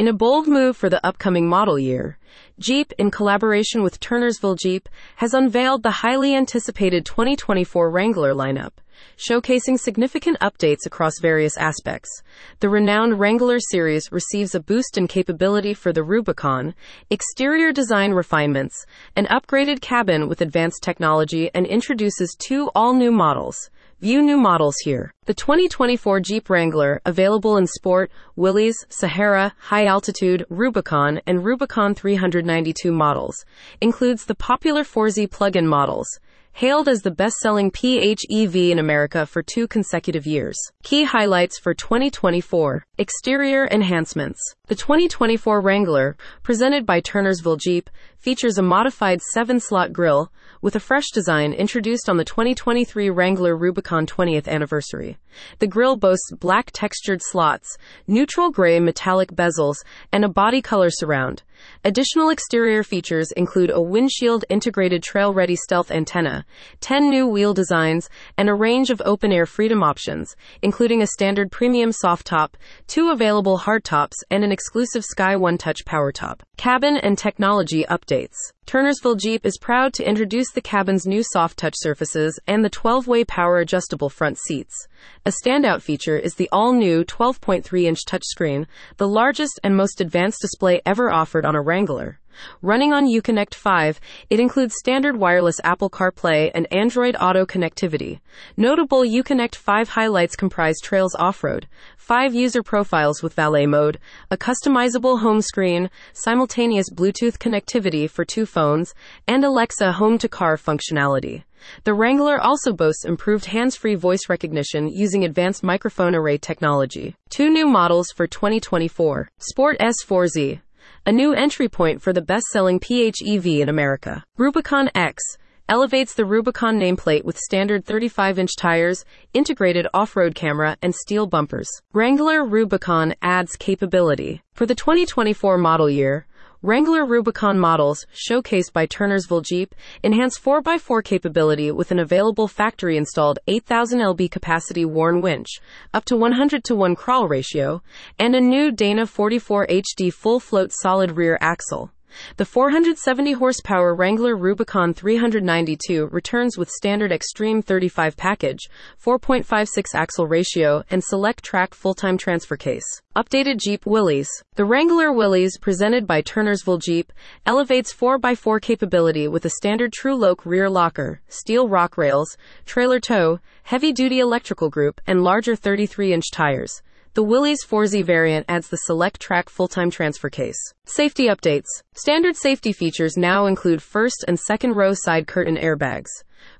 In a bold move for the upcoming model year, Jeep, in collaboration with Turnersville Jeep, has unveiled the highly anticipated 2024 Wrangler lineup, showcasing significant updates across various aspects. The renowned Wrangler series receives a boost in capability for the Rubicon, exterior design refinements, an upgraded cabin with advanced technology, and introduces two all new models. View new models here. The 2024 Jeep Wrangler, available in Sport, Willys, Sahara, High Altitude, Rubicon, and Rubicon 392 models, includes the popular 4xe plug-in models hailed as the best selling PHEV in America for two consecutive years. Key highlights for 2024 Exterior enhancements. The 2024 Wrangler, presented by Turnersville Jeep, features a modified seven slot grille with a fresh design introduced on the 2023 Wrangler Rubicon 20th anniversary. The grille boasts black textured slots, neutral gray metallic bezels, and a body color surround. Additional exterior features include a windshield integrated trail ready stealth antenna, 10 new wheel designs, and a range of open air freedom options, including a standard premium soft top, two available hard tops, and an exclusive Sky One Touch power top. Cabin and technology updates. Turnersville Jeep is proud to introduce the cabin's new soft touch surfaces and the 12 way power adjustable front seats. A standout feature is the all new 12.3 inch touchscreen, the largest and most advanced display ever offered on a Wrangler. Running on Uconnect 5, it includes standard wireless Apple CarPlay and Android Auto connectivity. Notable Uconnect 5 highlights comprise Trails Off-Road, 5 user profiles with valet mode, a customizable home screen, simultaneous Bluetooth connectivity for two phones, and Alexa home to car functionality. The Wrangler also boasts improved hands-free voice recognition using advanced microphone array technology. Two new models for 2024. Sport S 4xe a new entry point for the best selling PHEV in America. Rubicon X elevates the Rubicon nameplate with standard 35 inch tires, integrated off road camera, and steel bumpers. Wrangler Rubicon adds capability. For the 2024 model year, Wrangler Rubicon models, showcased by Turnersville Jeep, enhance 4x4 capability with an available factory installed 8000 lb capacity Warn winch, up to 100 to 1 crawl ratio, and a new Dana 44 HD full float solid rear axle. The 470 horsepower Wrangler Rubicon 392 returns with standard Extreme 35 package, 4.56 axle ratio, and Selec-Trac full time transfer case. Updated Jeep Willys. The Wrangler Willys, presented by Turnersville Jeep, elevates 4x4 capability with a standard Tru-Lok rear locker, steel rock rails, trailer tow, heavy duty electrical group, and larger 33 inch tires. The Willys 4xe variant adds the Selec-Trac full-time transfer case. Safety updates. Standard safety features now include first and second row side curtain airbags.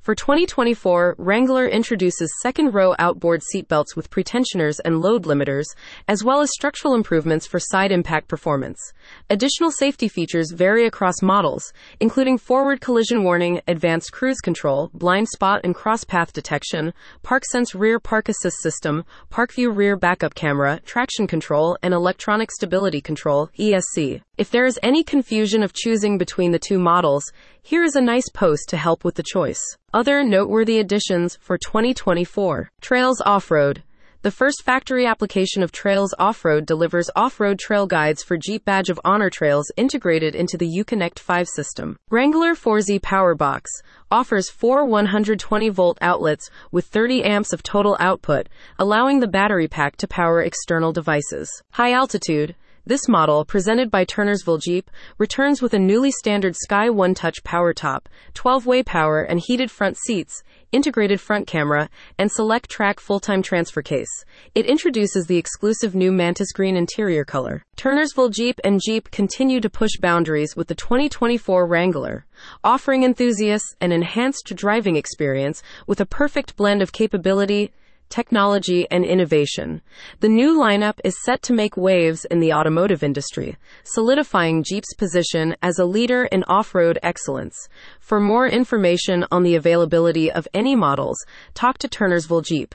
For 2024, Wrangler introduces second row outboard seatbelts with pretensioners and load limiters, as well as structural improvements for side impact performance. Additional safety features vary across models, including forward collision warning, advanced cruise control, blind spot and cross path detection, ParkSense rear park assist system, ParkView rear backup camera, traction control, and electronic stability control, ESC. If there is any confusion of choosing between the two models, here is a nice post to help with the choice. Other noteworthy additions for 2024 Trails Off Road. The first factory application of Trails Off Road delivers off road trail guides for Jeep Badge of Honor trails integrated into the Uconnect 5 system. Wrangler 4xe Power Box offers four 120 volt outlets with 30 amps of total output, allowing the battery pack to power external devices. High altitude. This model, presented by Turnersville Jeep, returns with a newly standard Sky One Touch power top, 12 way power and heated front seats, integrated front camera, and Selec-Trac full time transfer case. It introduces the exclusive new Mantis Green interior color. Turnersville Jeep and Jeep continue to push boundaries with the 2024 Wrangler, offering enthusiasts an enhanced driving experience with a perfect blend of capability, technology, and innovation. The new lineup is set to make waves in the automotive industry, solidifying Jeep's position as a leader in off road excellence. For more information on the availability of any models, talk to Turnersville Jeep.